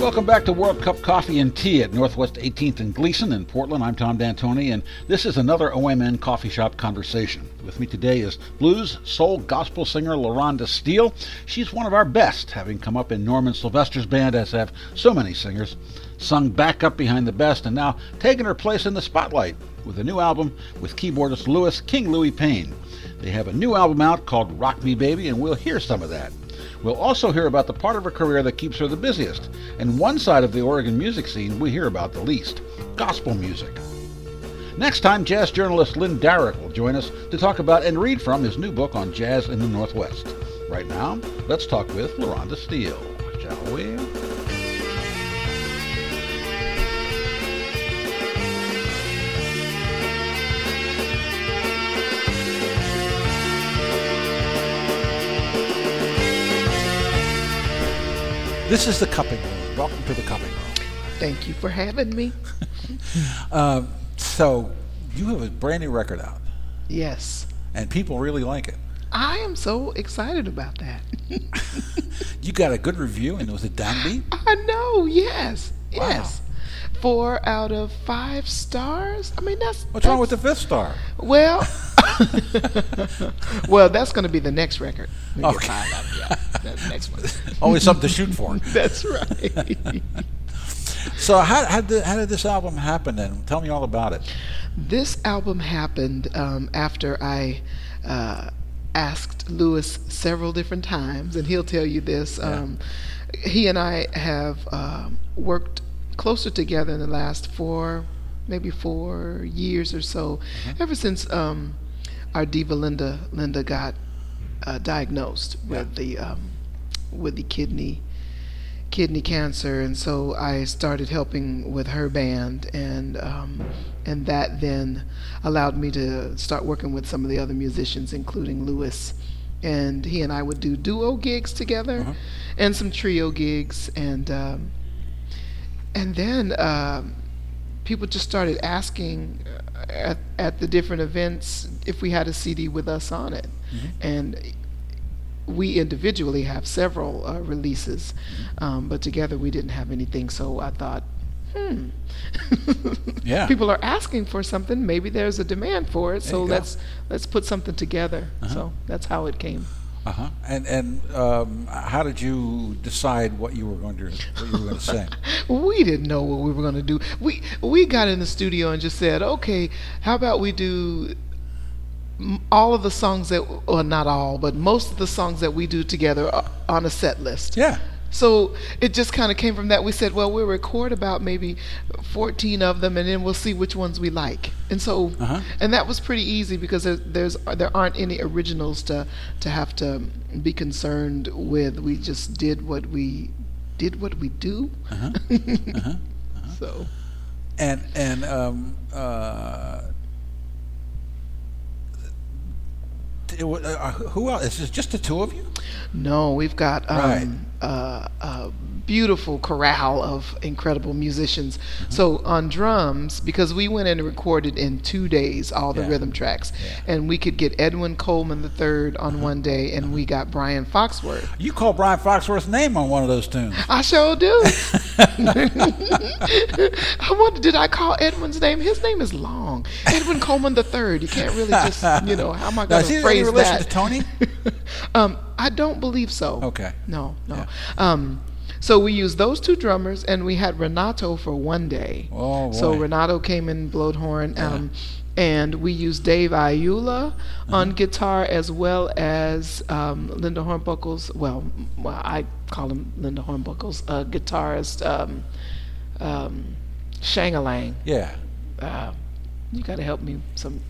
Welcome back to World Cup Coffee and Tea at Northwest 18th and Gleason in Portland. I'm Tom D'Antoni, and this is another OMN Coffee Shop conversation. With me today is blues, soul, gospel singer LaRonda Steele. She's one of our best, having come up in Norman Sylvester's band, as have so many singers, sung back up behind the best, and now taking her place in the spotlight with a new album with keyboardist Louis King Louis Pain. They have a new album out called Rock Me Baby, and we'll hear some of that. We'll also hear about the part of her career that keeps her the busiest, and one side of the Oregon music scene we hear about the least gospel music. Next time, jazz journalist Lynn Darroch will join us to talk about and read from his new book on jazz in the Northwest. Right now, let's talk with LaRonda Steele, shall we? This is the cupping room. Welcome to the cupping room. Thank you for having me. Um, so, you have a brand new record out, Yes. and people really like it. I am so excited about that. You got a good review, and it was a downbeat. I know, yes. Wow. Yes. Four out of five stars. I mean that's What's wrong with the fifth star? Well Well, that's gonna be the next record. We get Okay. yeah, that's next one. Always something to shoot for. That's right. So, how, how, did, how did this album happen? Then tell me all about it. This album happened um, after I uh, asked Louis several different times, and he'll tell you this. Um, he and I have um worked closer together in the last four, maybe four years or so, ever since um, our diva Linda Linda got uh, diagnosed with the um, with the kidney kidney cancer, and so I started helping with her band, and um, and that then allowed me to start working with some of the other musicians, including Louis, and he and I would do duo gigs together, Uh-huh. and some trio gigs, and um, and then um, people just started asking uh, at, at the different events if we had a CD with us on it, and we individually have several uh, releases, um, but together we didn't have anything. So I thought, hmm, Yeah. people are asking for something. Maybe there's a demand for it. There So let's let's put something together. So that's how it came. Uh huh. And and um, how did you decide what you were going to what you were going to sing? we didn't know what we were going to do. We we got in the studio and just said, okay, how about we do all of the songs that, or not all, but most of the songs that we do together uh, on a set list. Yeah. So it just kind of came from that. We said, well, we'll record about maybe 14 of them, and then we'll see which ones we like. And so, Uh-huh. and that was pretty easy because there, there's there aren't any originals to to have to be concerned with. We just did what we did what we do. Uh-huh. Uh-huh. So And and um, uh, it, uh, who else? Is this just the two of you? no, we've got um, Right. Uh, a beautiful chorale of incredible musicians. Mm-hmm. So on drums, because we went in and recorded in two days all the Yeah. rhythm tracks, Yeah. And we could get Edwin Coleman III on one day, and we got Brian Foxworth. You call Brian Foxworth's name on one of those tunes. I sure do. I wonder, did I call Edwin's name? His name is long. Edwin Coleman III. You can't really just, you know, how am I going to phrase that? to Tony? um, I don't believe so. Okay. No, no. Yeah. Um, so we used those two drummers, and we had Renato for one day. Oh, boy. So. Renato came in, blowed horn, um, and we used Dave Ayula Uh-huh. on guitar as well as um, Linda Hornbuckles. Well, well, I call him Linda Hornbuckles, uh, guitarist um, um, Shangalang. Yeah. Uh, you got to help me. Some,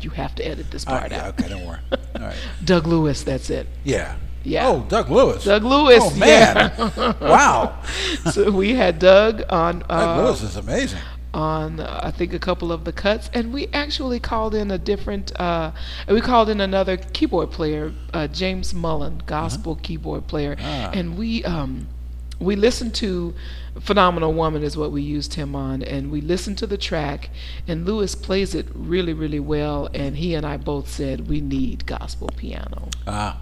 you have to edit this part yeah, out. okay, don't worry. All right. Doug Lewis, that's it. Yeah. Yeah. Oh, Doug Lewis. Doug Lewis. Oh man! yeah. wow. so we had Doug on Doug uh, Lewis is amazing. on uh, I think a couple of the cuts, and we actually called in a different. Uh, we called in another keyboard player, uh, James Mullen, gospel keyboard player, Ah. and we um, we listened to "Phenomenal Woman" is what we used him on, and we listened to the track, and Louis plays it really really well, and he and I both said we need gospel piano. Ah.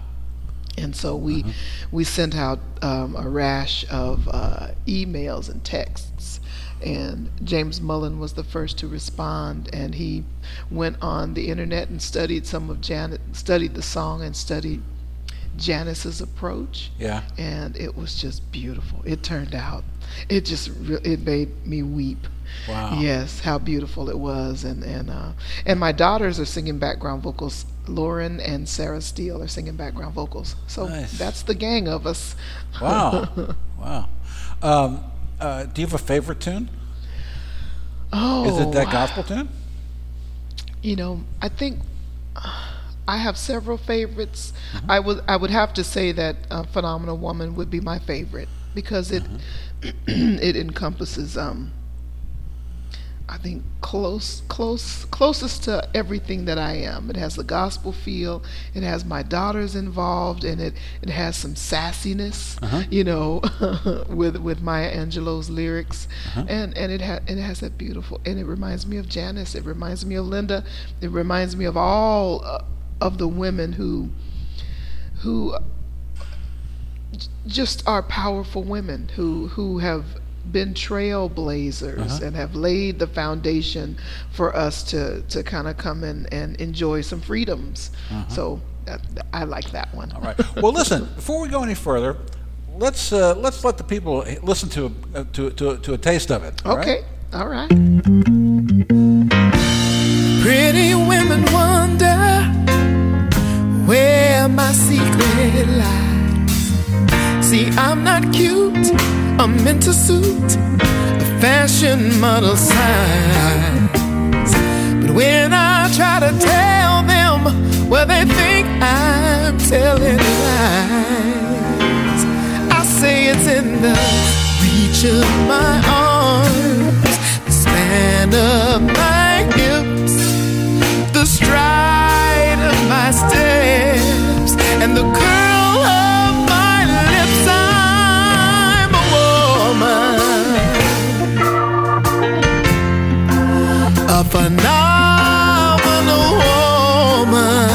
And so we uh-huh. we sent out um, a rash of uh, emails and texts, and James Mullen was the first to respond, and he went on the internet and studied some of Janet, studied the song and studied Janice's approach. Yeah. And it was just beautiful. It turned out. It just it made me weep. Wow. Yes, how beautiful it was, and and uh, and my daughters are singing background vocals. Lauren and Sarah Steele are singing background vocals. So nice. that's the gang of us. Wow. wow. Um, uh, do you have a favorite tune? Oh. Is it that gospel tune? You know, I think. Uh, I have several favorites. Mm-hmm. I would I would have to say that uh, "Phenomenal Woman" would be my favorite because it mm-hmm. it encompasses um, I think close close closest to everything that I am. It has the gospel feel. It has my daughters involved, and it it has some sassiness, uh-huh. you know, with with Maya Angelou's lyrics, uh-huh. and and it has it has that beautiful, and it reminds me of Janice. It reminds me of Linda. It reminds me of all. Uh, of the women who who just are powerful women who who have been trailblazers uh-huh. and have laid the foundation for us to to kind of come in and enjoy some freedoms. Uh-huh. So uh, I like that one. All right. Well, listen. Before we go any further, let's uh, let's let the people listen to uh, to, to to a taste of it. All okay. Right? All right. Pretty secret lies. See, I'm not cute, I'm meant to suit a fashion model size. But when I try to tell them, well, they think I'm telling lies. I say it's in the reach of my arms, the span of my hips, the stride of my steps and the curl of my lips. I'm a woman, a phenomenal woman.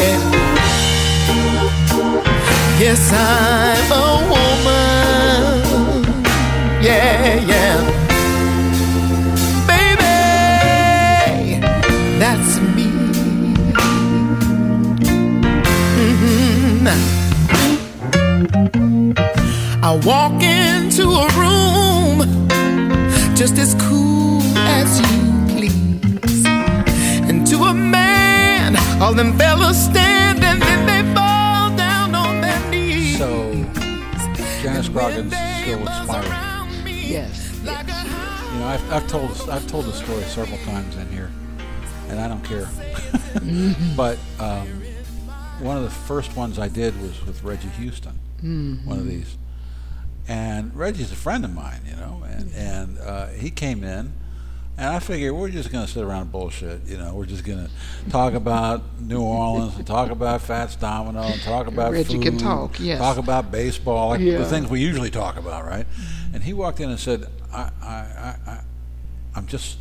Yeah. Yes, I'm a woman. Them fellas stand and then they fall down on their knees. So, Janice Scroggins still inspiring. Yes. yes. You know, I've, I've told I've told the story several times in here, and I don't care. but um, one of the first ones I did was with Reggie Houston. Mm-hmm. One of these and Reggie's a friend of mine, you know, and and uh, he came in, and I figured we're just going to sit around bullshit, you know. We're just going to talk about New Orleans and talk about Fats Domino and talk about Reggie food, can talk, yes. Talk about baseball, like yeah. the things we usually talk about, right? And he walked in and said, I, I, I, I I'm just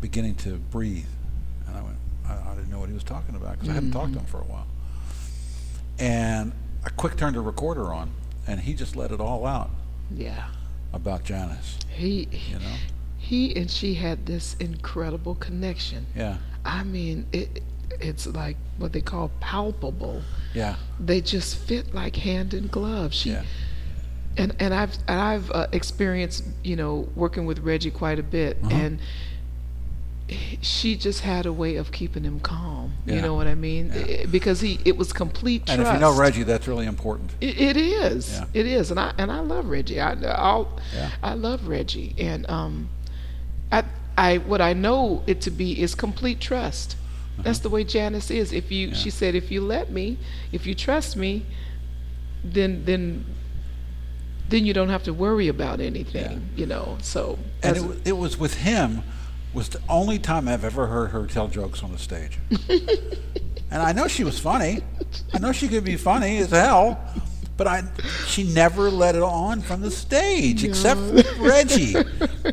beginning to breathe, and I went, I, I didn't know what he was talking about because mm-hmm. I hadn't talked to him for a while, and I quick turned the recorder on and he just let it all out. Yeah. About Janice. He, you know, he and she had this incredible connection. Yeah. I mean, it it's like what they call palpable. Yeah. They just fit like hand in glove. She yeah. and and I've and I've uh, experienced, you know, working with Reggie quite a bit uh-huh. and she just had a way of keeping him calm. Yeah. You know what I mean? Yeah. It, because he, it was complete trust. And if you know Reggie, that's really important. it, it is. Yeah. It is, and I and I love Reggie. I I'll, I love Reggie, and um, I I what I know it to be is complete trust. Uh-huh. That's the way Janice is. If you, she said, if you let me, if you trust me, then then then you don't have to worry about anything. You know. So and it, it was with him was the only time I've ever heard her tell jokes on the stage. and I know she was funny. I know she could be funny as hell. But I, she never let it on from the stage, no. except Reggie.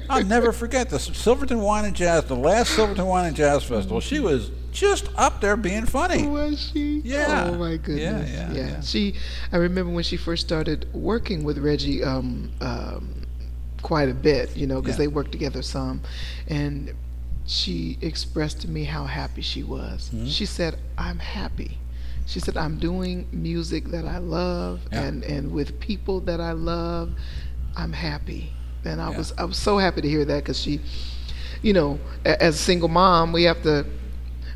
I'll never forget the Silverton Wine and Jazz, the last Silverton Wine and Jazz Festival. She was just up there being funny. Was she? Yeah. Oh my goodness. Yeah, yeah, yeah. She. I remember when she first started working with Reggie. Um, um, quite a bit, you know, because Yeah. they worked together some, and she expressed to me how happy she was. Mhm. She said, "I'm happy." She said, "I'm doing music that I love, Yeah. and and with people that I love. I'm happy." And I Yeah. was I was so happy to hear that because she, you know, a- as a single mom, we have to.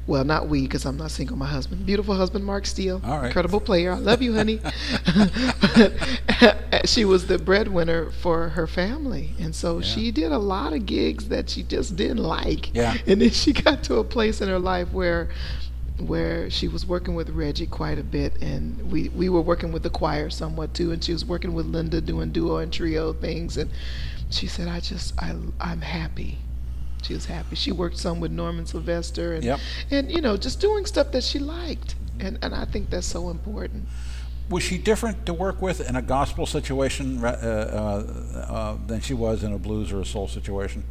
Well, not we, because I'm not single. My husband, beautiful husband, Mark Steele, All right. incredible player. I love you, honey. she was the breadwinner for her family, and so Yeah. she did a lot of gigs that she just didn't like. Yeah. And then she got to a place in her life where where she was working with Reggie quite a bit and we, we were working with the choir somewhat too and she was working with Linda doing duo and trio things and she said I just I I'm happy. She was happy. She worked some with Norman Sylvester and Yep. and you know just doing stuff that she liked and and I think that's so important. Was she different to work with in a gospel situation uh, uh, uh, than she was in a blues or a soul situation?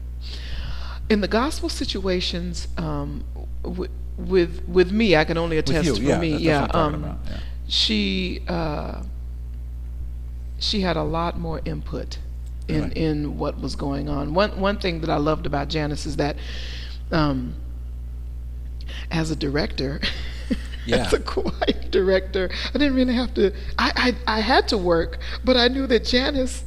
in the gospel situations um, w- with with me, I can only attest you, for yeah, me. yeah, um, yeah. she uh, she had a lot more input in Right. in what was going on. One one thing that I loved about Janice is that. Um, as a director, Yeah. as a quiet director, I didn't really have to. I, I I had to work, but I knew that Janice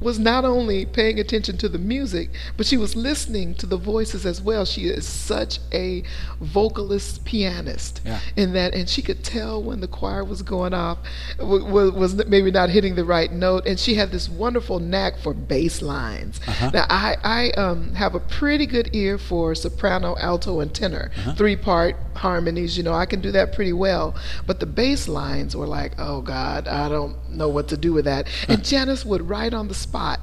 was not only paying attention to the music, but she was listening to the voices as well. She is such a vocalist pianist, Yeah. in that, and she could tell when the choir was going off, w- w- was maybe not hitting the right note, and she had this wonderful knack for bass lines. Uh-huh. Now I I um, have a pretty good ear for soprano, alto, and tenor, Uh-huh. three part harmonies. You know I can do that pretty well, but the bass lines were like, oh God, I don't know what to do with that. And Janice would right on the spot.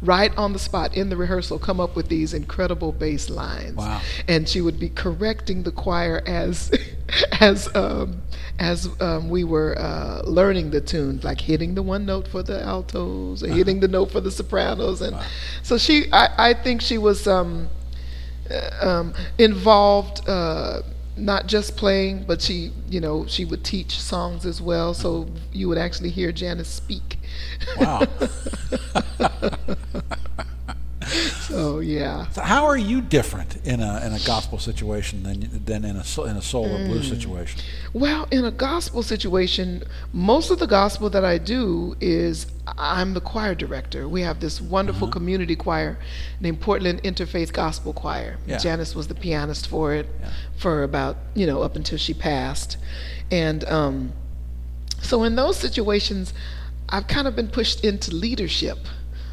Right on the spot in the rehearsal, come up with these incredible bass lines, Wow. and she would be correcting the choir as, as um, as um, we were uh, learning the tune, like hitting the one note for the altos, and hitting the note for the sopranos, and Wow. so she, I, I think she was um, uh, um, involved, uh, not just playing, but she, you know, she would teach songs as well. So you would actually hear Janice speak. Wow. So yeah. So how are you different in a in a gospel situation than than in a in a soul or Mm. blues situation? Well, in a gospel situation, most of the gospel that I do is I'm the choir director. We have this wonderful Uh-huh. community choir named Portland Interfaith Gospel Choir. Yeah. Janice was the pianist for it Yeah. for about, you know, up until she passed. And um, so in those situations, I've kind of been pushed into leadership.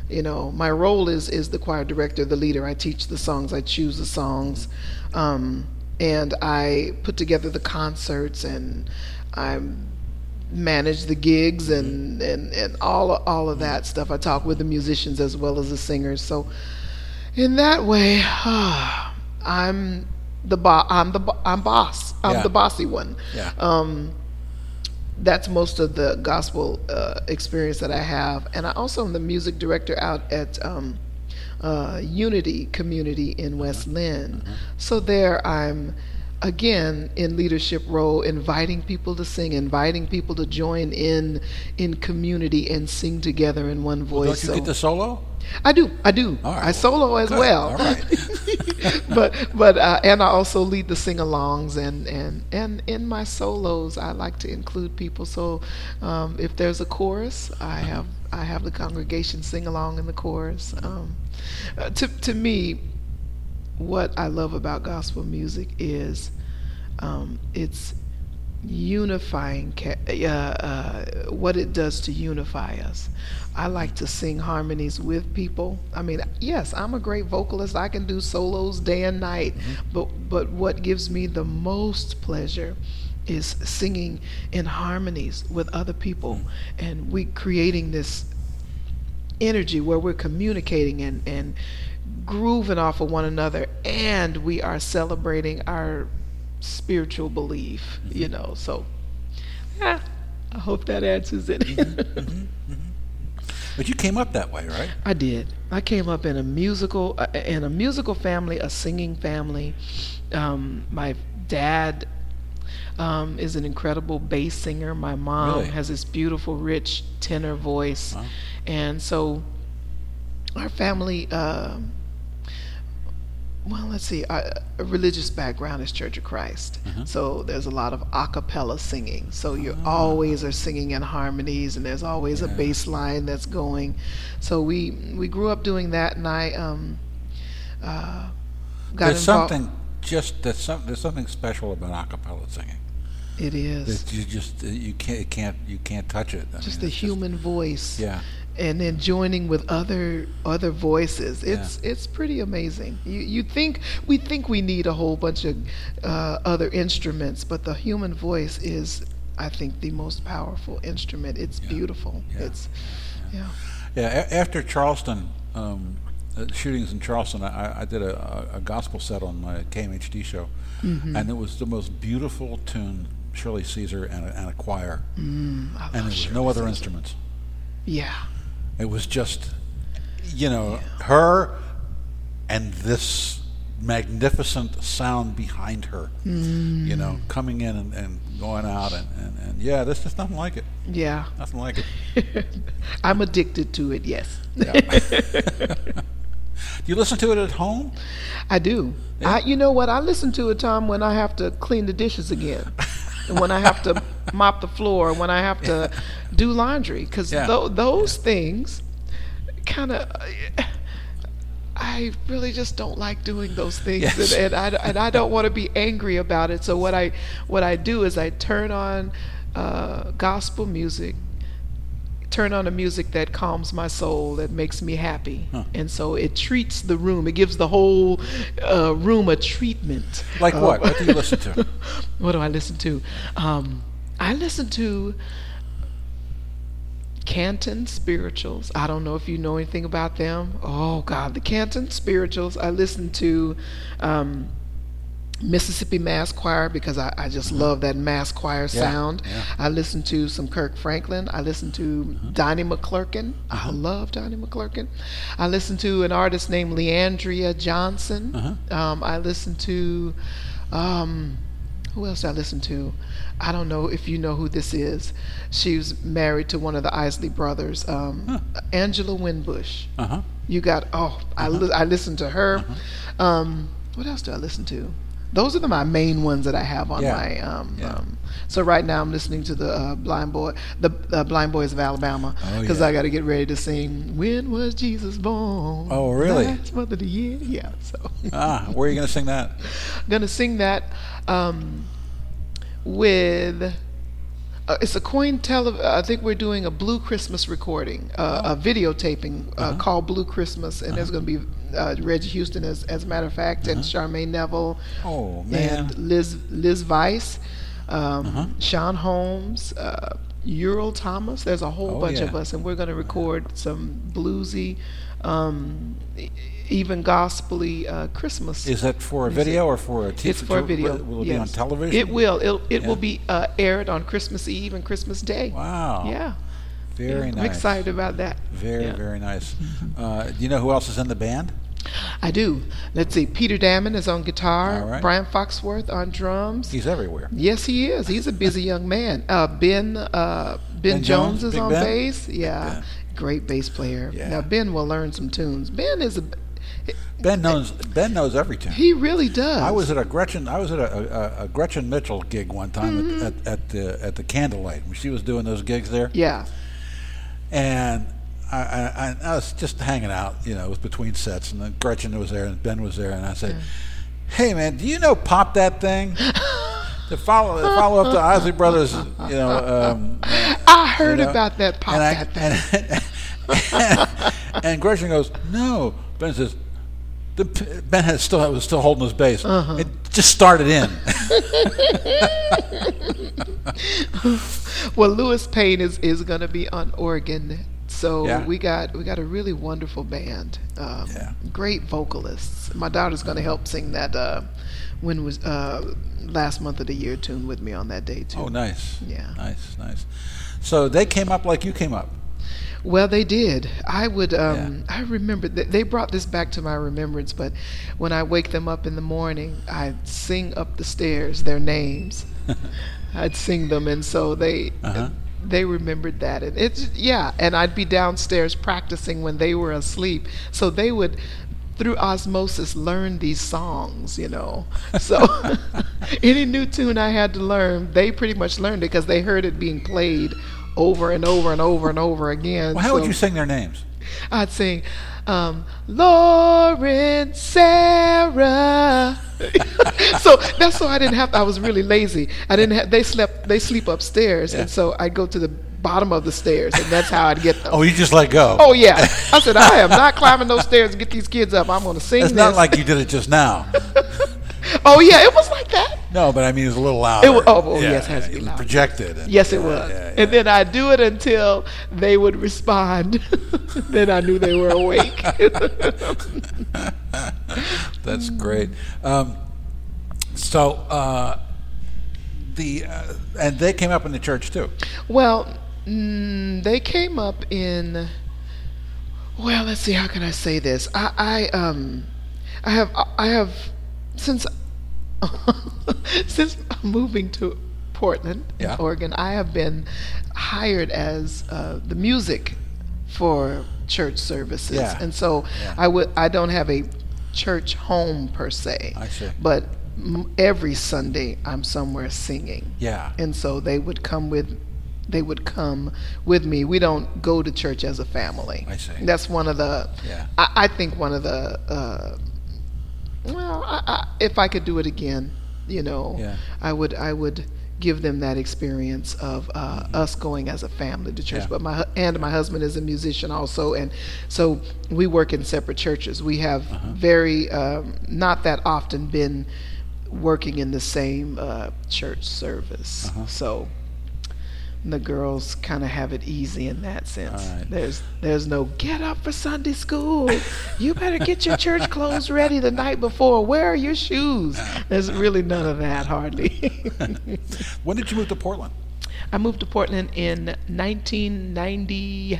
You know, my role is is the choir director, the leader. I teach the songs, I choose the songs, um, and I put together the concerts, and I manage the gigs and, and, and all all of that stuff. I talk with the musicians as well as the singers. So in that way, I'm the bo- I'm the bo- I'm boss. I'm Yeah. the bossy one. Yeah. Um, that's most of the gospel uh, experience that I have, and I also am the music director out at um, uh, Unity Community in West Linn. So there, I'm again in leadership role, inviting people to sing, inviting people to join in in community and sing together in one voice. Don't you So- get the solo? I do. I do. Right, I solo as good. well. All right. but but uh, and I also lead the sing-alongs and and and in my solos I like to include people. So um, if there's a chorus, I have I have the congregation sing along in the chorus. Um, uh, to to me, what I love about gospel music is um, it's unifying ca- uh, uh, what it does to unify us. I like to sing harmonies with people. I mean yes i'm a great vocalist. I can do solos day and night but but what gives me the most pleasure is singing in harmonies with other people and we creating this energy where we're communicating and, and grooving off of one another and we are celebrating our spiritual belief you know so yeah i hope that answers it But you came up that way, right? i did i came up in a musical uh, in a musical family a singing family um, my dad um, is an incredible bass singer. My mom Really? has this beautiful, rich tenor voice, Wow. and so our family. Uh, well, let's see. Our a religious background is Church of Christ, Mm-hmm. so there's a lot of a cappella singing. So you always are singing in harmonies, and there's always a Ah. Bass line that's going. So we we grew up doing that, and I um, uh, got There's involved. something just there's some there's something special about a cappella singing. It is That you just you can't you can't you can't touch it. I just mean, the human voice. yeah. And then joining with other other voices. It's it's pretty amazing. You you think we think we need a whole bunch of uh, other instruments but the human voice is i think the most powerful instrument. It's beautiful. Yeah. it's yeah. Yeah, a- after Charleston, um, uh, shootings in Charleston, I, I did a, a- gospel set on my KMHD show, Mm-hmm. and it was the most beautiful tune, Shirley Caesar and a, and a choir, I and there was Shirley no other Caesar. instruments. yeah It was just, you know, her and this magnificent sound behind her, you know, Mm. coming in and, and going out, and, and, and yeah, there's just nothing like it. yeah Nothing like it. i'm addicted to it yes Yeah. Do you listen to it at home? I do. I, you know what? I listen to it, Tom, when I have to clean the dishes again, and when I have to mop the floor, when I have to do laundry, because Yeah. th- those things kind of. I really just don't like doing those things, Yes. and, and I and I don't want to be angry about it. So what I what I do is I turn on uh, gospel music, turn on the music that calms my soul, that makes me happy, Huh. and so it treats the room. It gives the whole uh, room a treatment. Like Uh, what? What do you listen to? what do I listen to? Um, I listen to Canton spirituals. I don't know if you know anything about them. Oh God, the Canton spirituals. I listen to um, Mississippi Mass Choir because I, I just love that mass choir sound. yeah. I listen to some Kirk Franklin. I listen to Donnie McClurkin. I love Donnie McClurkin. I listen to an artist named Le'Andria Johnson. Uh-huh. Um, I listen to. Um, who else I listen to? I don't know if you know who this is. She was married to one of the Isley brothers, um, Angela Winbush. Uh huh. You got oh, I li- I listen to her. Um, what else do I listen to? Those are the, my main ones that I have on Yeah. my. Um, Yeah. um, so right now I'm listening to the uh, Blind Boy, the uh, Blind Boys of Alabama, Oh, because yeah. I got to get ready to sing. When was Jesus born? Oh, really? Last month of the year. Yeah. So Ah, where are you going to sing that? I'm gonna sing that um, with. Uh, it's a coin tele. I think we're doing a Blue Christmas recording, uh, a videotaping uh, called Blue Christmas, and there's going to be uh, Reggie Houston, as, as a matter of fact, and Charmaine Neville, Oh man. and Liz Liz Weiss, um, Sean Holmes, uh, Ural Thomas. There's a whole Oh, bunch of us, and we're going to record some bluesy, um, even gospely uh, Christmas. Is that for a music. video or for a TV? It's for a video. Will, will it be on television? It will. It'll, it Yeah. will be uh, aired on Christmas Eve and Christmas Day. Wow. Yeah. Very yeah, nice. I'm excited about that. Very Yeah. very nice. Uh, do you know who else is in the band? I do. Let's see. Peter Dammann is on guitar. Right. Brian Foxworth on drums. He's everywhere. Yes, he is. He's a busy young man. Uh, ben uh, Ben, Ben Jones, Jones, is Big on Ben? bass. Yeah, great bass player. Yeah. Now Ben will learn some tunes. Ben is a Ben knows Ben knows everything. he really does. I was at a Gretchen. I was at a, a, a Gretchen Mitchell gig one time Mm-hmm. at, at, at the at the Candlelight when she was doing those gigs there, yeah. and I, I, I- was just hanging out. You know, it was between sets, and then Gretchen was there, and Ben was there, and I said, "Hey, man, do you know Pop that thing?" to follow to follow up the Isley Brothers, you know. Um, I heard you know, about that pop and I- that thing. and, and Gretchen goes, "No." Ben says, the, "Ben had still was still holding his bass. Uh-huh. It just started in." well, Louis Pain is, is going to be on organ. So Yeah. we got we got a really wonderful band. Um, Yeah. Great vocalists. My daughter's going to help sing that. Uh, when was uh, last month of the year tune with me on that day too. oh, nice. Yeah. Nice, nice. So they came up like you came up. Well, they did. I would. Um, I remember that they brought this back to my remembrance. But when I wake them up in the morning, I'd sing up the stairs their names. I'd sing them, and so they Uh-huh. they remembered that. And it's yeah. And I'd be downstairs practicing when they were asleep, so they would. Through osmosis, learn these songs, you know. So, any new tune I had to learn, they pretty much learned it because they heard it being played over and over and over and over again. Well, how would you sing their names? I'd sing, um, Lauren, Sarah. so that's so I didn't have. I was really lazy. I didn't have. They slept. They sleep upstairs, Yeah. and so I'd go to the bottom of the stairs, and that's how I'd get them. Oh, you just let go. Oh yeah, I said I am not climbing those stairs to get these kids up. I'm going to sing It's this. not like you did it just now. oh yeah, it was like that. No, but I mean, it was a little wa- oh, oh, yes, it has to be was projected. and- Yes, it yeah, was. yeah, And then I'd do it until they would respond. then I knew they were awake. That's great. Um, so, uh, the uh, and they came up in the church too. Well, mm, they came up in. Well, let's see. How can I say this? I, I um, I have I have since since moving to Portland, Yeah. Oregon, I have been hired as uh, the music for church services, Yeah. and so Yeah. I would I don't have a church home per se, I see. but m- every Sunday I'm somewhere singing Yeah. and so they would come with they would come with me we don't go to church as a family I see. that's one of the Yeah. I, I think one of the uh, well I, I, if i could do it again you know Yeah. i would i would give them that experience of uh, us going as a family to church Mm-hmm. Yeah. but my and my husband is a musician also and so we work in separate churches we have Uh-huh. very um, not that often been working in the same uh, church service Uh-huh. so the girls kind of have it easy in that sense. Right. There's there's no get up for Sunday school. You better get your church clothes ready the night before. Where are your shoes? There's really none of that hardly. When did you move to Portland? I moved to Portland in 1990.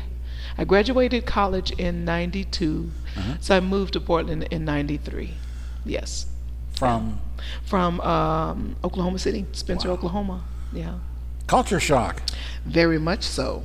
I graduated college in 92. Uh-huh. So I moved to Portland in 93. Yes. From From um, Oklahoma City, Spencer, Wow. Oklahoma. Yeah. Culture shock. Very much so.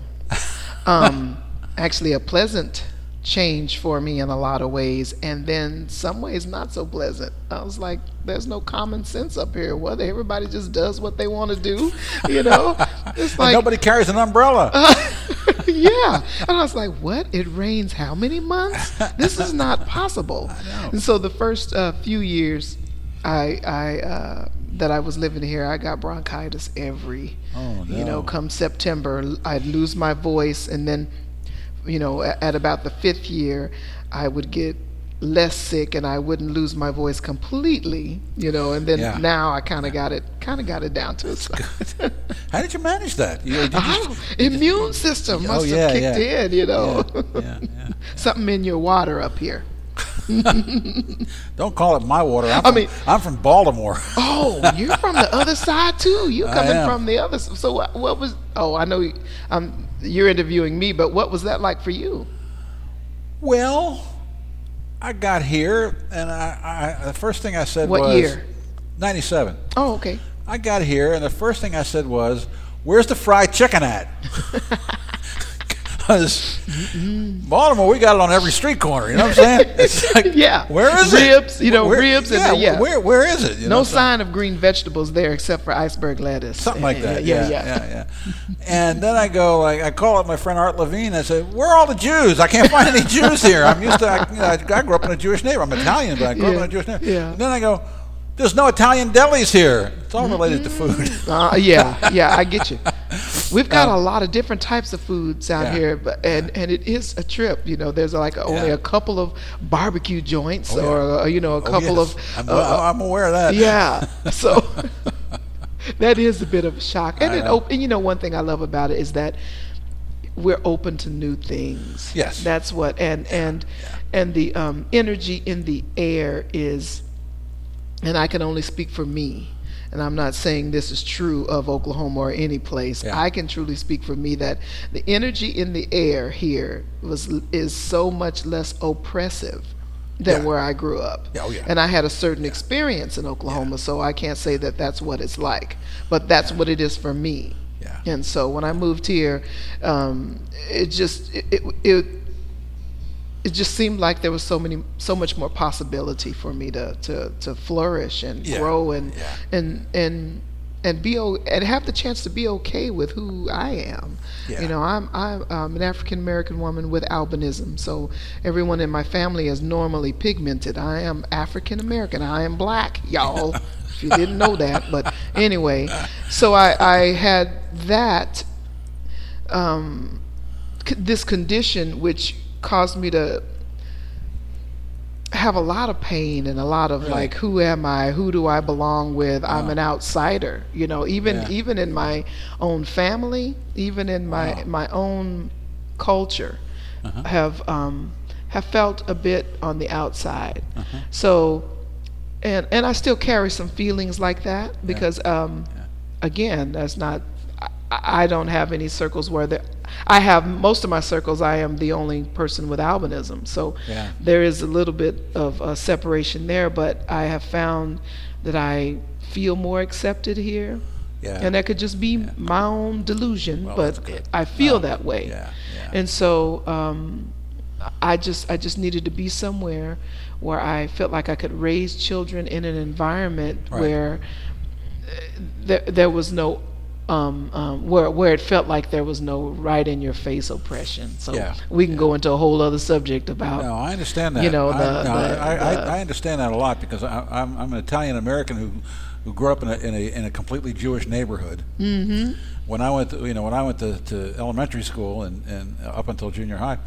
Um, actually, a pleasant change for me in a lot of ways, and then some ways not so pleasant. I was like, "There's no common sense up here. What everybody just does what they want to do, you know? It's And like nobody carries an umbrella. yeah. And I was like, what? It rains how many months? This is not possible. And so the first uh, few years I, I, uh, that I was living here, I got bronchitis every, Oh, you know, come September, I'd lose my voice. And then, you know, at, about the fifth year, I would get less sick and I wouldn't lose my voice completely, you know, and then Yeah. now I kind of got it, kind of got it down to a How did you manage that? You, did you I just- don't- immune system Oh, must yeah, have kicked yeah. in, you know. Yeah, yeah, yeah. Something in your water up here. Don't call it my water. I'm I from, mean- I'm from Baltimore. Oh, you're from the other side too. You're coming from the other. So what, what was? Oh, I know. you- Um, you're interviewing me, but what was that like for you? Well, I got here, and I, I the first thing I said was What was year? '97. Oh, okay. I got here, and the first thing I said was, "Where's the fried chicken at?" Because Baltimore, we got it on every street corner. You know what I'm saying? It's like, Yeah. where is Ribs, it? you know, Where- ribs and yeah, the- yeah. Where, where is it? You No sign of green vegetables there except for iceberg lettuce. something like that. Yeah, Yeah, yeah. yeah, yeah. And then I go, like, I call up my friend Art Levine. I say, "Where are all the Jews? I can't find any Jews here. I'm used to, I, you know, I grew up in a Jewish neighborhood. I'm Italian, but I grew up in a Jewish neighborhood. yeah. And then I go, there's no Italian delis here. It's all related to food. Uh, yeah, yeah, I get you. We've got Um, a lot of different types of foods out yeah, here, but and and it is a trip. You know, there's like only Yeah. a couple of barbecue joints, Oh, or uh, you know, a Oh, couple yes. of. I'm, uh, I'm aware of that. yeah, so that is a bit of a shock. And it and you know, one thing I love about it is that we're open to new things. Yes. that's what and and and the um, energy in the air is and I can only speak for me. And I'm not saying this is true of Oklahoma or any place. Yeah. I can truly speak for me that the energy in the air here was is so much less oppressive than Yeah. where I grew up. Yeah, oh, yeah. And I had a certain experience in Oklahoma, so I can't say that that's what it's like, but that's what it is for me. Yeah. And so when I moved here, um, it just it, it it it just seemed like there was so many so much more possibility for me to to, to flourish and Yeah. grow and Yeah. and and and be o- and have the chance to be okay with who I am. Yeah. You know, I'm I'm um, an African American woman with albinism, so everyone in my family is normally pigmented. I am African American. I am black, y'all. if you didn't know that, but anyway, so I I had that um, c- this condition which caused me to have a lot of pain and a lot of Really? like who am i who do i belong with i'm an outsider you know even Yeah. even in my own family even in my Wow. my own culture Uh-huh. have um have felt a bit on the outside Uh-huh. so and and i still carry some feelings like that because um Yeah. again, that's not. I, I don't have any circles where there. I have most of my circles. I am the only person with albinism, so Yeah. there is a little bit of a separation there. But I have found that I feel more accepted here, Yeah. and that could just be my own delusion, Well, but. I feel that way. yeah, yeah. And so um, I just I just needed to be somewhere where I felt like I could raise children in an environment Right. where uh, there there was no um, um, where where it felt like there was no right in your face oppression. So Yeah, we can go into a whole other subject about No, I understand that. you know, I, the- no, the- I, I, the- I understand that a lot because I, I'm, I'm an Italian American who, who grew up in a, in a in a completely Jewish neighborhood. Mm-hmm. When I went, to, you know, when I went to, to elementary school and, and up until junior high,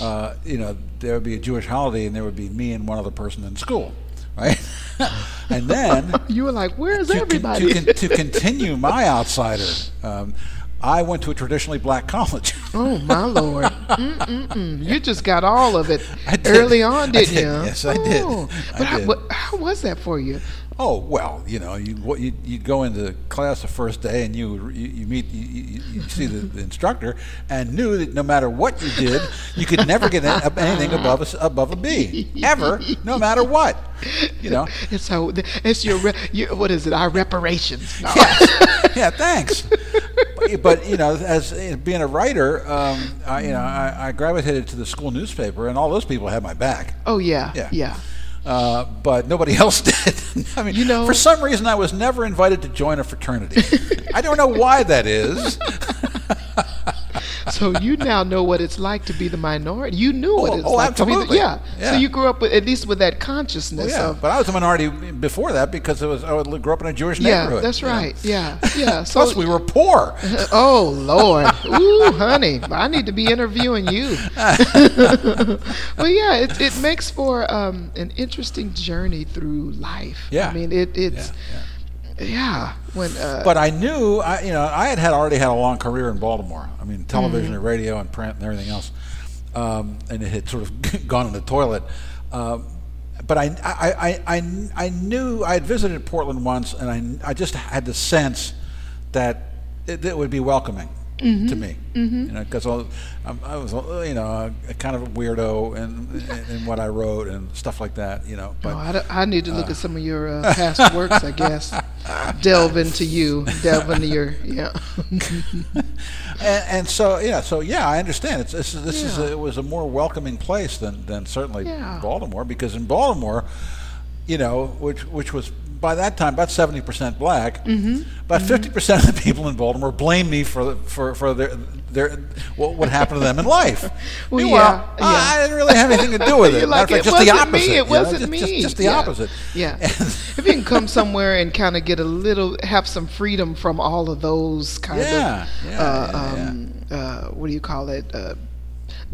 uh, you know, there would be a Jewish holiday and there would be me and one other person in school, right? and then you were like, where's to, everybody? to, to continue my outsider, um, I went to a traditionally black college. Oh my lord! Mm-mm-mm. You just got all of it early on, didn't did. you? Yes, I did. Oh. I But how, did. what, how was that for you? Oh well, you know, you you you go into class the first day and you you, you meet you, you, see the, the instructor and knew that no matter what you did, you could never get anything above a, above a B ever, no matter what. You know. It's how it's your, your what is it? Our reparations. No. yeah, thanks. But, you know, as uh, being a writer, um, I, you know, I, I gravitated to the school newspaper, and all those people had my back. Oh yeah, Yeah. yeah. Uh, but nobody else did. I mean, You know- for some reason, I was never invited to join a fraternity. I don't know why that is. So you now know what it's like to be the minority. You knew what Oh, it's oh, like to be absolutely. the yeah. Yeah. So you grew up with at least with that Well, consciousness yeah, of but I was a minority before that because it was I grew up in a Jewish yeah. neighborhood. That's you know. right. Yeah, yeah. So Plus, we were poor. Oh Lord, ooh, honey, I need to be interviewing you. well, yeah, it it makes for um, an interesting journey through life. Yeah. I mean, it it's yeah. yeah. When uh, But I knew, I, you know, I had, had already had a long career in Baltimore. I mean, television Mm-hmm. and radio and print and everything else, um, and it had sort of gone in the toilet. Um, but I, I, I, I, I knew I had visited Portland once, and I, I just had the sense that it, it would be welcoming Mm-hmm. to me. You know, because I was, uh, you know, a kind of a weirdo in, in, what I wrote and stuff like that. You know, but oh, I, I need to look at some of your uh, past works, I guess. Delve into you, delve into your yeah. and, and so yeah, so yeah, I understand. It's this is this is a, it was a more welcoming place than than certainly Yeah. Baltimore because in Baltimore, you know, which which was by that time about seventy percent black, Mm-hmm. about 50 percent of the people in Baltimore blame me for for for their their what what happened to them in life. Well, Meanwhile, yeah, I- yeah. I didn't really have anything to do with it. Like, fact, it just the wasn't opposite. me. It wasn't just, me. Just, just the yeah. opposite. Yeah. If you can come somewhere and kind of get a little, have some freedom from all of those kind of, yeah, uh, um, uh, what do you call it? Uh,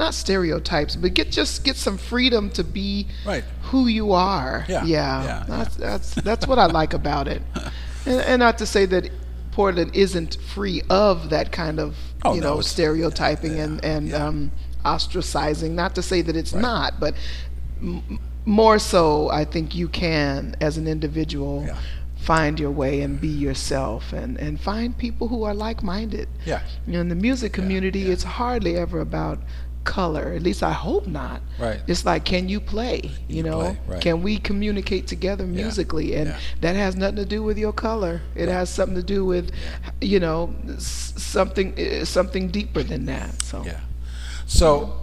not stereotypes, but get just get some freedom to be Right. who you are. Yeah, yeah. yeah, that's that's that's what I like about it, and, and not to say that Portland isn't free of that kind of Oh, you no, know stereotyping and and yeah. um, ostracizing. Not to say that it's not, but m- more so, I think you can, as an individual, Yeah. find your way and be yourself and, and find people who are like minded. Yeah. You know, in the music community, yeah. it's hardly ever about color. At least I hope not. Right. It's like, can you play? You, you know, play, right. can we communicate together musically? And yeah. that has nothing to do with your color. It has something to do with, you know, something uh, something deeper than that. So. Yeah. So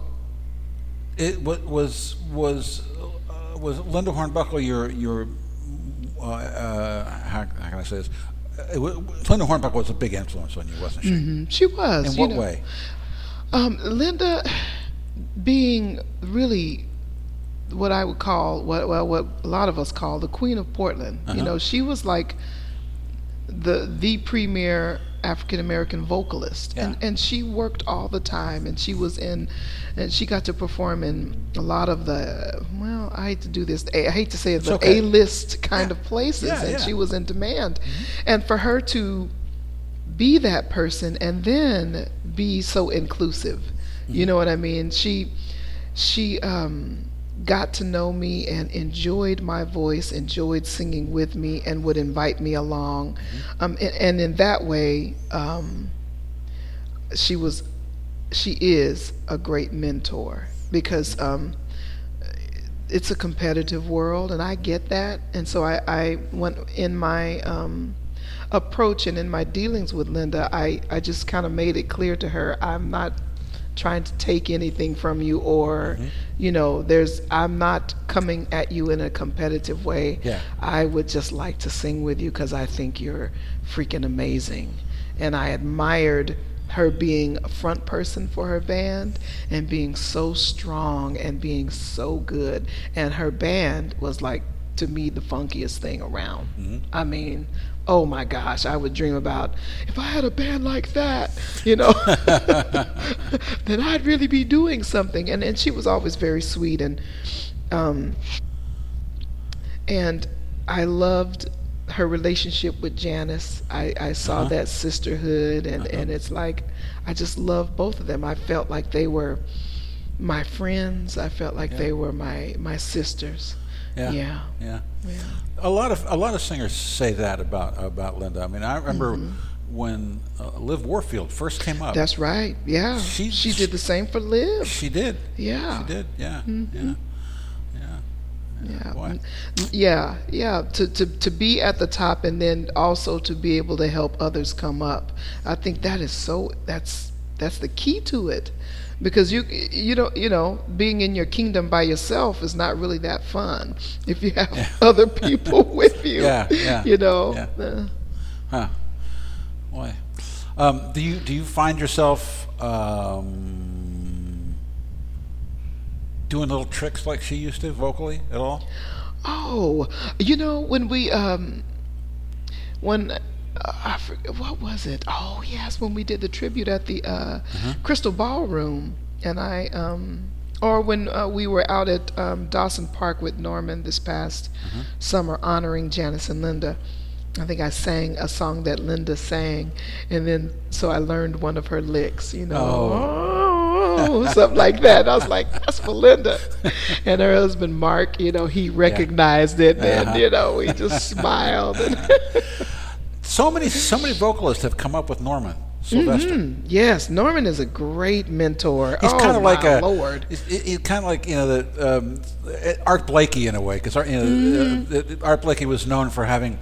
it wa- was was uh, was Linda Hornbuckle your your uh, uh, how, how can I say this? Linda Hornbuckle was a big influence on you, wasn't she? Mhm. She was. In you what know. way? Um, Linda, being really what I would call what well what a lot of us call the Queen of Portland. You Uh-huh. know, she was like the the premier African American vocalist, and Yeah. and she worked all the time, and she was in, and she got to perform in a lot of the well, I hate to do this, I hate to say it, the okay. A list kind of places, Yeah, and yeah. Mm-hmm. she was in demand, and for her to be that person and then be so inclusive. You know what I mean? She she um got to know me and enjoyed my voice, enjoyed singing with me and would invite me along. Um and, and in that way um she was she is a great mentor because um it's a competitive world and I get that and so I, I went in my um approach and in my dealings with Linda, I, I just kind of made it clear to her I'm not trying to take anything from you or mm-hmm. you know there's I'm not coming at you in a competitive way. Yeah. I would just like to sing with you cuz I think you're freaking amazing. And I admired her being a front person for her band and being so strong and being so good and her band was like to me the funkiest thing around. Mm-hmm. I mean, oh my gosh, I would dream about if I had a band like that, you know, then I'd really be doing something. And and she was always very sweet and um and I loved her relationship with Janice. I, I saw Uh-huh. that sisterhood and, Uh-huh. and it's like I just loved both of them. I felt like they were my friends. I felt like Yeah. they were my my sisters. Yeah. Yeah. Yeah. Yeah. A lot of a lot of singers say that about about Linda. I mean, I remember when uh, Liv Warfield first came up. Mm-hmm. That's right. Yeah. She- She, did the same for Liv. she did. Yeah. She did. Yeah. Mhm. Yeah. Yeah. Boy. Yeah, yeah. To, to to be at the top and then also to be able to help others come up. I think that is so that's that's the key to it. Because you you don't you know, being in your kingdom by yourself is not really that fun if you have other people with you. Yeah, yeah, You know. yeah. Uh, Huh. Boy. Um, do you do you find yourself um, doing little tricks like she used to vocally at all? Oh, you know when we um when uh, I forget what was it? Oh yes, when we did the tribute at the uh, Crystal Ballroom, and I um or when uh, we were out at um, Dawson Park with Norman this past summer honoring Janice and Linda. I think I sang a song that Linda sang, and then so I learned one of her licks, you know, oh, something like that. I was like, that's for Linda. And her husband Mark, you know, he recognized it, and Uh-huh. you know, he just smiled. So many so many vocalists have come up with Norman Sylvester. Mm, yes, Norman is a great mentor. He's oh, kind of like a Lord. He's, he's kind of like you know the um, Art Blakey in a way because you know Mm-hmm. uh, Art Blakey was known for having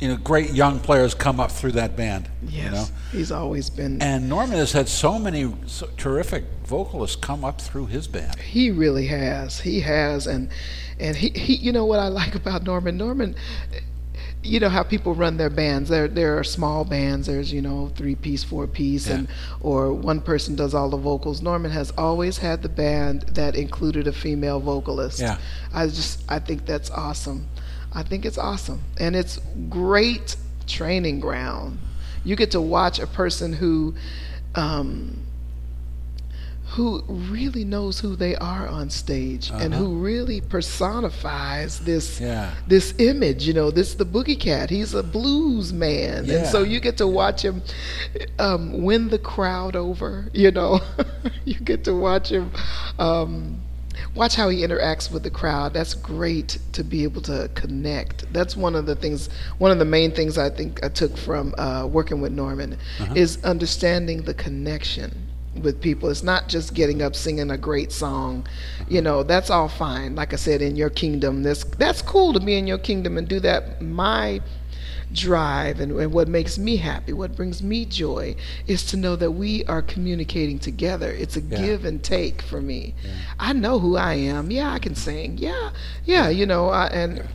you know great young players come up through that band. Yes, You know, he's always been. and Norman has had so many so terrific vocalists come up through his band. He really has. He has, and and he, he you know what I like about Norman. Norman, you know how people run their bands. There there are small bands. There's you know three piece, four piece, Yeah. and or one person does all the vocals. Norman has always had the band that included a female vocalist. Yeah. I just I think that's awesome. I think it's awesome, and it's great training ground. You get to watch a person who. Um, who really knows who they are on stage and Uh-huh. who really personifies this Yeah. this image you know this the boogie cat he's a blues man and so you get to watch him um, win the crowd over you know you get to watch him um, watch how he interacts with the crowd. That's great to be able to connect. That's one of the things, one of the main things I think I took from uh, working with Norman Uh-huh. is understanding the connection with people. It's not just getting up singing a great song. You know, that's all fine. Like I said, in your kingdom, that's that's cool to be in your kingdom and do that. My drive and, and what makes me happy, what brings me joy, is to know that we are communicating together. It's a Yeah. give and take for me. I know who I am. Yeah, I can sing. Yeah, yeah, you know, I, and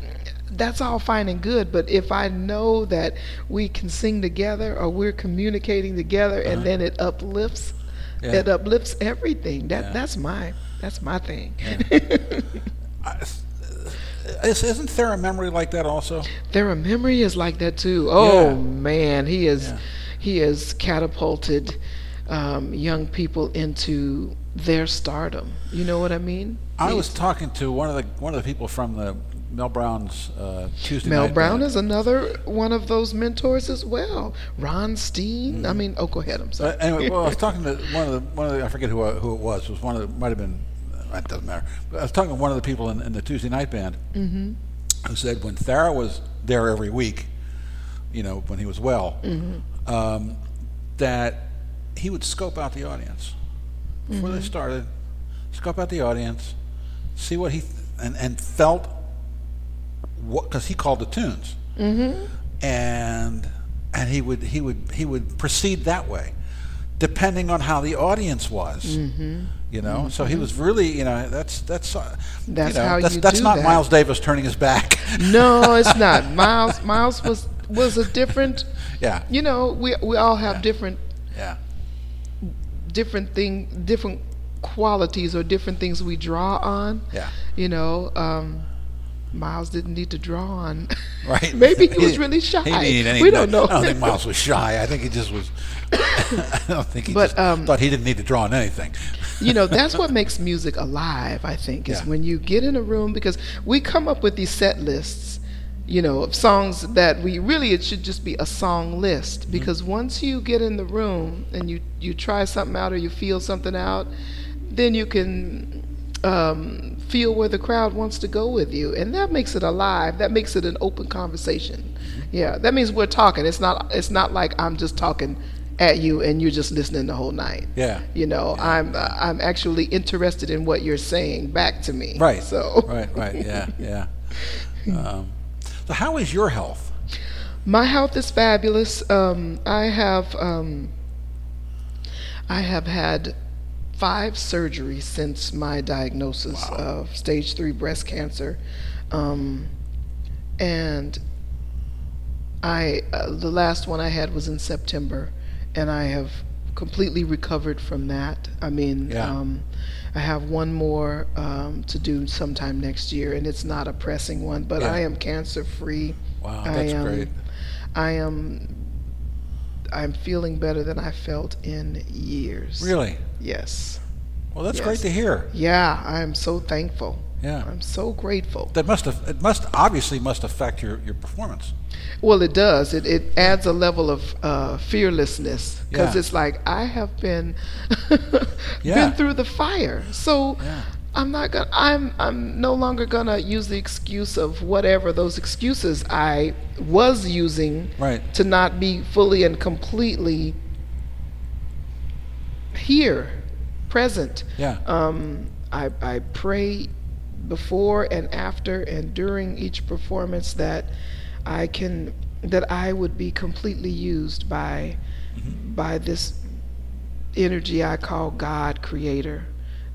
that's all fine and good. But if I know that we can sing together or we're communicating together, Uh-huh. and then it uplifts, Yeah. it uplifts everything. That Yeah. that's my that's my thing. I- is- Isn't Thara Memory like that also? Thara Memory is like that too. Oh man, he is he has catapulted um, young people into their stardom. You know what I mean? I was talking to one of the one of the people from the Mel Brown's uh, Tuesday Mel night Brown band. is another one of those mentors as well. Ron Steen. Mm-hmm. I mean, oh, go ahead. I'm sorry. But anyway, well, I was talking to one of the one of the, I forget who uh, who it was. It was one of the might have been uh, it doesn't matter. But I was talking to one of the people in, in the Tuesday night band Mm-hmm. who said when Thara was there every week, you know, when he was well, Mm-hmm. um, that he would scope out the audience before Mm-hmm. they started, scope out the audience, see what he th- and and felt what because he called the tunes Mm-hmm. and and he would he would he would proceed that way depending on how the audience was Mm-hmm. you know so he was really you know that's that's uh, That's you know, how that's, you that's do not that. miles davis turning his back no, it's not. Miles Miles was was a different. yeah You know, we we all have Yeah. different yeah different thing different qualities or different things we draw on. yeah You know, um, Miles didn't need to draw on. right Maybe he was really shy. he didn't need any- we don't know. i don't think miles was shy i think he just was i don't think he But, just um, thought he didn't need to draw on anything you know that's what makes music alive i think is Yeah. when you get in a room because we come up with these set lists you know of songs that we really it should just be a song list Mm-hmm. because once you get in the room and you you try something out or you feel something out then you can um, feel where the crowd wants to go with you and that makes it alive. That makes it an open conversation. Yeah that means we're talking. It's not it's not like i'm just talking at you and you're just listening the whole night. Yeah. You know i'm uh, i'm actually interested in what you're saying back to me. Right. So. Right right. Yeah yeah. Um, so how is your health? My health is fabulous. Um, i have um, i have had five surgeries since my diagnosis Wow. of stage three breast cancer um, and i uh, the last one i had was in september and i have completely recovered from that i mean Yeah. um, I have one more um, to do sometime next year, and it's not a pressing one, but Yeah. I am cancer free. wow I that's am, great I am. I'm feeling better than I felt in years. really Yes. well that's Yes. great to hear Yeah, I'm so thankful. yeah I'm so grateful. that must have it must obviously must affect your, your performance Well, it does. It it adds a level of uh, fearlessness because Yeah. it's like I have been Yeah. been through the fire, so Yeah. I'm not gonna. I'm I'm no longer gonna use the excuse of whatever those excuses I was using Right. to not be fully and completely here, present. yeah Um, I, I pray before and after and during each performance that I can that I would be completely used by by this energy I call God creator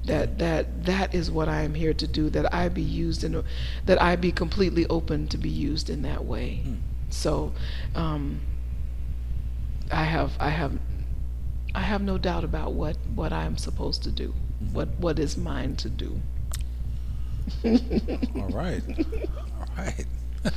that that that is what I am here to do that I be used in a, that I be completely open to be used in that way so um, I have I have I have no doubt about what what I am supposed to do what what is mine to do All right. All right.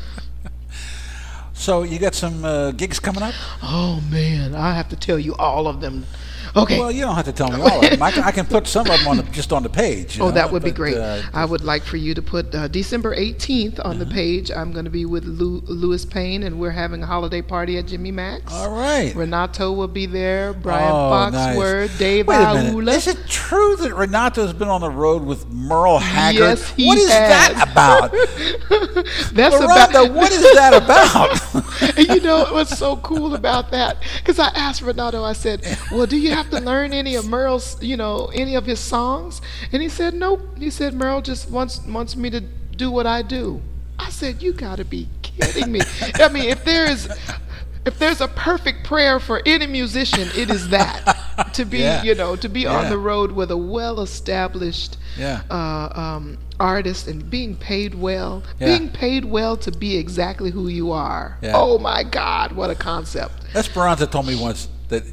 So you got some uh, gigs coming up? Oh man, I have to tell you all of them. Okay. Well, you don't have to tell me all of them. I can, I can put some of them on the, just on the page. Oh, know, that would be great. uh, I would like for you to put uh, December 18th on Uh-huh. the page. I'm going to be with Lou, Louis Pain, and we're having a holiday party at Jimmy Mak's. all right. Renato will be there. Brian Oh, nice. Foxworth, Dave Wait a minute. Aula. Is it true that Renato's been on the road with Merle Haggard? Yes, he What is that has. about? That's Miranda, about. what is that about? and you know what's so cool about that? Because I asked Renato, I said, "Well, do you have to learn any of Merle's, you know, any of his songs?" And he said, "Nope." He said, "Merle just wants wants me to do what I do." I said, "You got to be kidding me!" I mean, if there is. If there's a perfect prayer for any musician, it is that to be, Yeah. you know, to be Yeah. on the road with a well-established Yeah. uh, um, artist and being paid well, being paid well to be exactly who you are. Oh my God, what a concept! Esperanza told me once that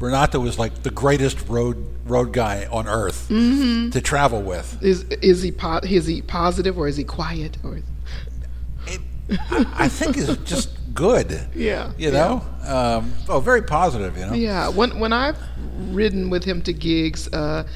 Renato was like the greatest road road guy on earth Mm-hmm. to travel with. Is is he po- is he positive or is he quiet or? It, I, I think is just good. Yeah, You yeah. know? Um, oh, very positive, you know? Yeah, when when I've ridden with him to gigs, uh,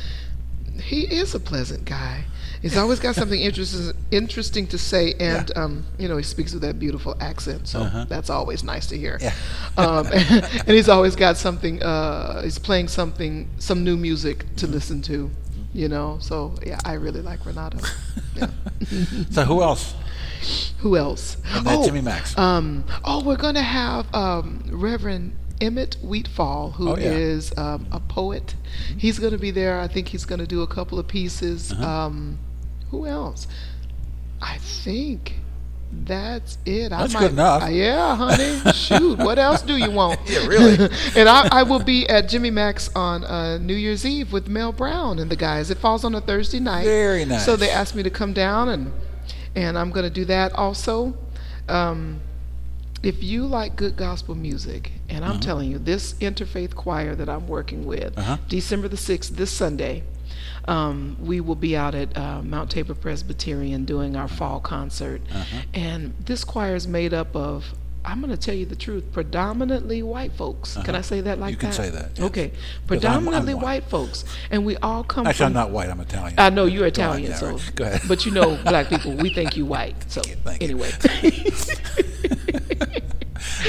he is a pleasant guy. He's always got something interesting interesting to say, and Yeah. um, you know he speaks with that beautiful accent, so Uh-huh. that's always nice to hear. Yeah. um, and he's always got something. Uh, he's playing something, some new music to Mm-hmm. listen to. You know, so yeah, I really like Renato. Yeah. So who else? Who else? And that Jimmy Mak's. Um, oh, we're going to have um, Reverend Emmett Wheatfall, who Oh, is um, a poet. He's going to be there. I think he's going to do a couple of pieces. Uh-huh. Um, who else? I think that's it. I That's might, good enough. uh, yeah, honey. Shoot, what else do you want? Yeah, really. and I, I will be at Jimmy Mak's on uh, New Year's Eve with Mel Brown and the guys. It falls on a Thursday night. Very nice. So they asked me to come down and and I'm going to do that also. Um, if you like good gospel music, and I'm telling you, this interfaith choir that I'm working with, Uh-huh. December the 6th, this Sunday, um, we will be out at uh, Mount Tabor Presbyterian doing our fall concert. Uh-huh. And this choir is made up of, I'm going to tell you the truth, predominantly white folks. Can I say that like Uh-huh. You can that? say that, yes. Okay. 'Cause I'm- I'm Predominantly white. folks. And we all come Actually, I'm not white. I'm Italian. I know you're Italian, so right. Go ahead. but you know, black people, we think you white. So you, thank you. anyway,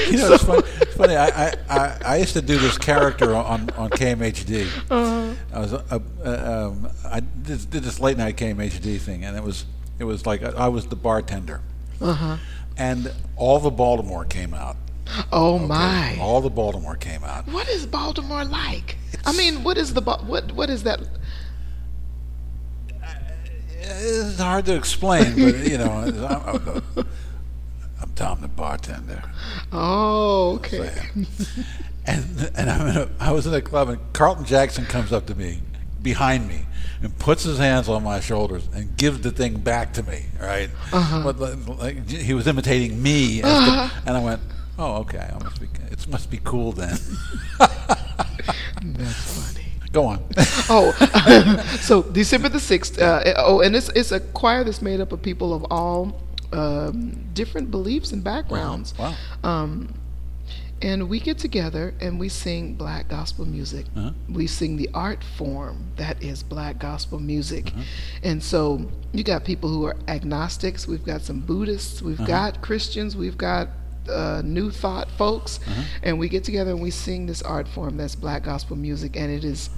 You know, it's funny. It's funny. I, I, I, I used to do this character on, on KMHD. Uh-huh. I was uh, uh, um, I did, did this late night KMHD thing, and it was it was like I, I was the bartender, uh huh. and all the Baltimore came out. Oh okay? my! All the Baltimore came out. What is Baltimore like? I mean, what is the what what is that? It's hard to explain, but you know, I'm, Tom the bartender. Oh, okay. And and I'm in a, I was in a club, and Carlton Jackson comes up to me behind me and puts his hands on my shoulders and gives the thing back to me. Right? Uh-huh. But like, like, he was imitating me, as the- and I went, "Oh, okay. I must be. It must be cool then." That's funny. Go on. Oh, so December the sixth. Uh, oh, and it's it's a choir that's made up of people of all um, different beliefs and backgrounds. Wow. Um, and we get together and we sing black gospel music. Uh-huh. We sing the art form that is black gospel music. Uh-huh. And so you got people who are agnostics, we've got some Buddhists, we've Uh-huh. got Christians, we've got uh, new thought folks, Uh-huh. and we get together and we sing this art form that's black gospel music, and it is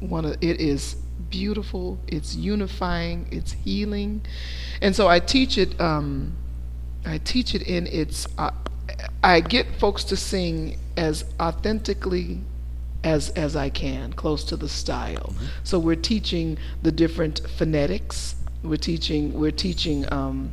one of it is beautiful, it's unifying, it's healing, and so I teach it. Um, I teach it in its. Uh, I get folks to sing as authentically as as I can, close to the style. So we're teaching the different phonetics. We're teaching. We're teaching. Um,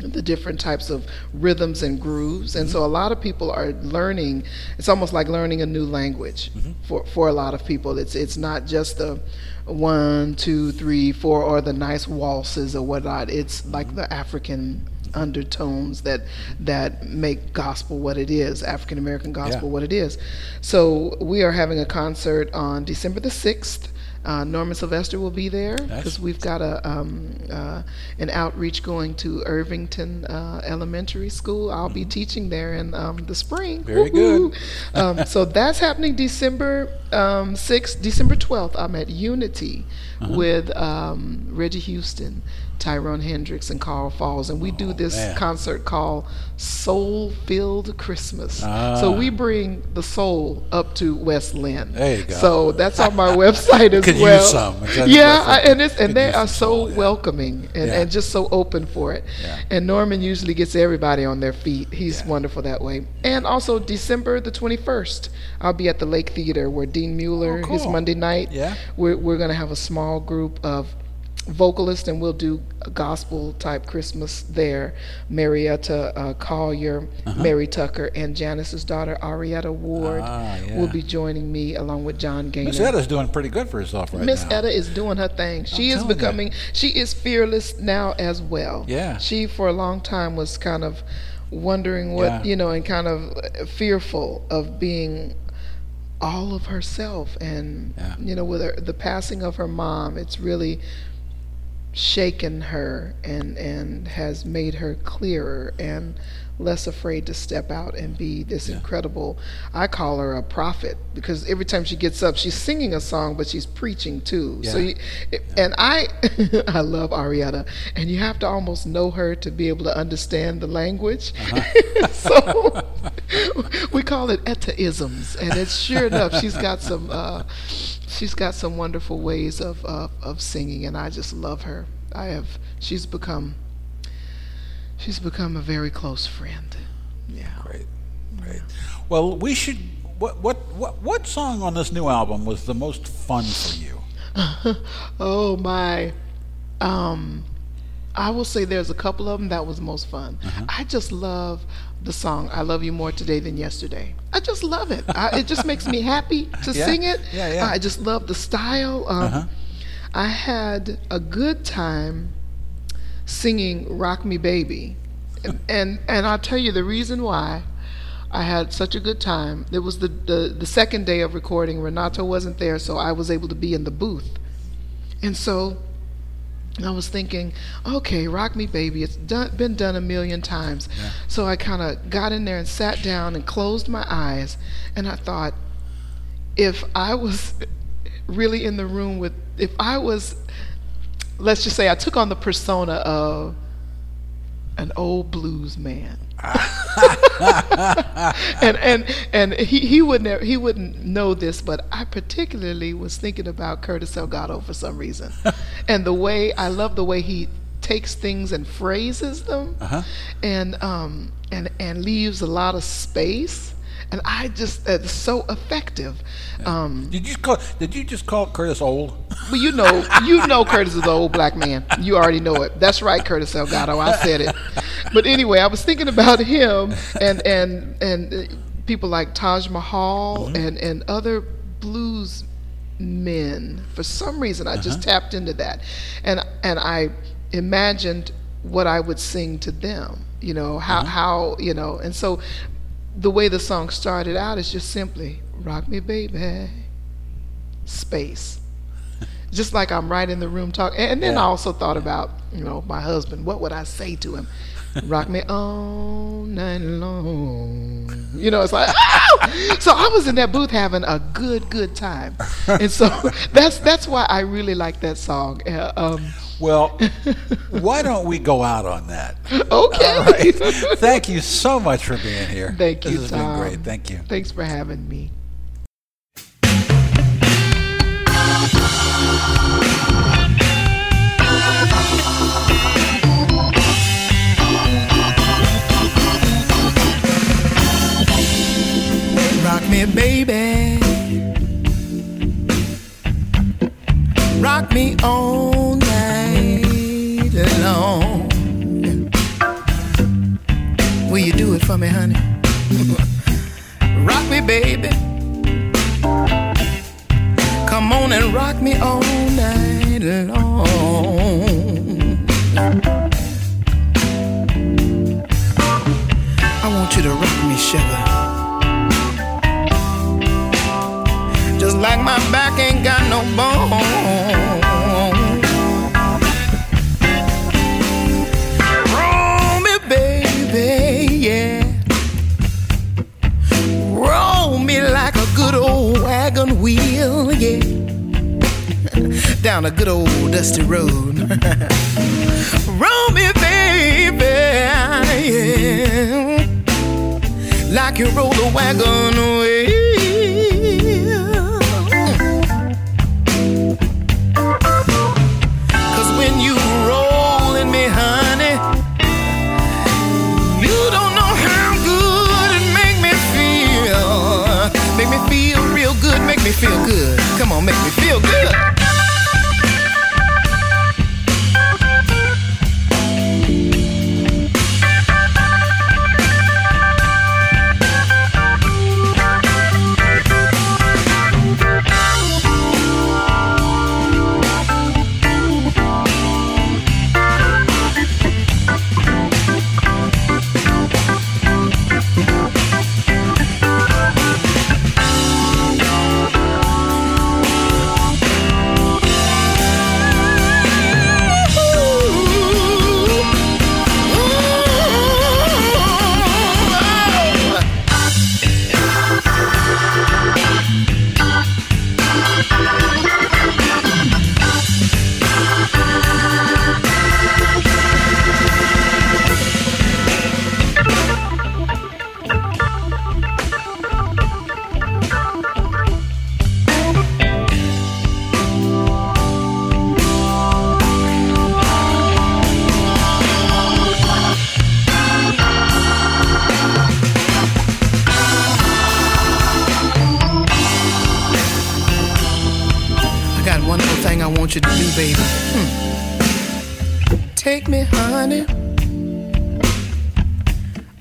the different types of rhythms and grooves. And so a lot of people are learning, it's almost like learning a new language for, for a lot of people. It's it's not just the one, two, three, four, or the nice waltzes or whatnot. It's like mm-hmm. the African undertones that that make gospel what it is, African American gospel Yeah. what it is. So we are having a concert on December the sixth Uh, Norman Sylvester will be there because we've got a um, uh, an outreach going to Irvington uh, Elementary School. I'll be teaching there in um, the spring. Very good. um, so that's happening December um, 6th, December 12th. I'm at Unity Uh-huh. with um, Reggie Houston, Tyrone Hendricks, and Carl Falls, and we do this Oh, man. concert called Soul Filled Christmas. Ah. So we bring the soul up to West Linn. There you go. So that's on my website as Could use well. some. Exactly. Yeah, I, and it's, and they are so soul, yeah. welcoming and, Yeah. and just so open for it. Yeah. And Norman usually gets everybody on their feet. He's wonderful that way. And also December the 21st, I'll be at the Lake Theater where Dean Mueller, Oh, cool. Monday night, Yeah. we're, we're going to have a small group of vocalists and we'll do a gospel type Christmas there. Marietta uh, Collier, Mary Tucker, and Janice's daughter Arietta Ward Uh-huh. Ah, yeah. will be joining me along with John Gaynor. Miss Etta's doing pretty good for herself right Miss now. Etta is doing her thing. She is telling you. becoming. She is fearless now as well. Yeah. She for a long time was kind of wondering what Yeah. you know and kind of fearful of being all of herself and Yeah. you know with her, the passing of her mom it's really shaken her and and has made her clearer and less afraid to step out and be this incredible I call her a prophet because every time she gets up she's singing a song but she's preaching too. So Yeah. and I I love Arietta and you have to almost know her to be able to understand the language. So we call it etaisms and it's sure enough she's got some uh, she's got some wonderful ways of, of of singing and I just love her I have she's become she's become a very close friend yeah Great, great. Well, we should. What what what what song on this new album was the most fun for you? oh my um I will say there's a couple of them that was most fun. Uh-huh. I just love the song "I Love You More Today Than Yesterday." I just love it. I, it just makes me happy to Yeah, sing it. yeah, yeah. I just love the style. Um, Uh-huh. I had a good time singing "Rock Me Baby," and and, and I'll tell you the reason why. I had such a good time. It was the, the, the second day of recording. Renato wasn't there, so I was able to be in the booth. And so I was thinking, okay, Rock Me Baby, it's done, been done a million times. So I kind of got in there and sat down and closed my eyes. And I thought, if I was really in the room with, if I was, let's just say I took on the persona of an old blues man. and and and he, he would never he wouldn't know this, but I particularly was thinking about Curtis Salgado for some reason, and the way I love the way he takes things and phrases them, Uh-huh. and um and and leaves a lot of space, and I just it's so effective. Um, Did you call? Did you just call Curtis old? but you know, you know, Curtis is an old black man. You already know it. That's right, Curtis Salgado. I said it. But anyway, I was thinking about him and and and people like Taj Mahal mm-hmm. and and other blues men. For some reason, I just uh-huh. tapped into that, and and I imagined what I would sing to them. You know how mm-hmm. how you know, and so the way the song started out is just simply "Rock Me, Baby." Space just like I'm right in the room talking. And then I also thought about, you know, my husband. What would I say to him? Rock me all night long. You know, it's like, "Ow!" so I was in that booth having a good, good time, and so that's that's why I really like that song. Uh, um, Well, why don't we go out on that? okay. All right. Thank you so much for being here. Thank you, This has Tom. been great. Thank you. Thanks for having me. Rock me, baby. Rock me all Will you do it for me, honey? rock me, baby. Come on and rock me all night long. I want you to rock me, sugar. Just like my back ain't down a good old dusty road. Roll me, baby, yeah, like you roll a wagon away.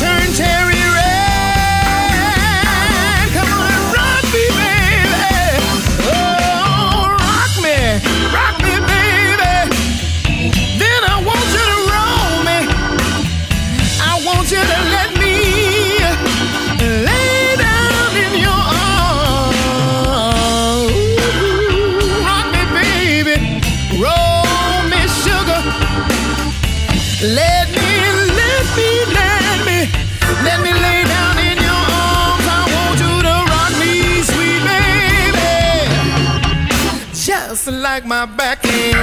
turn Terry like my back ain't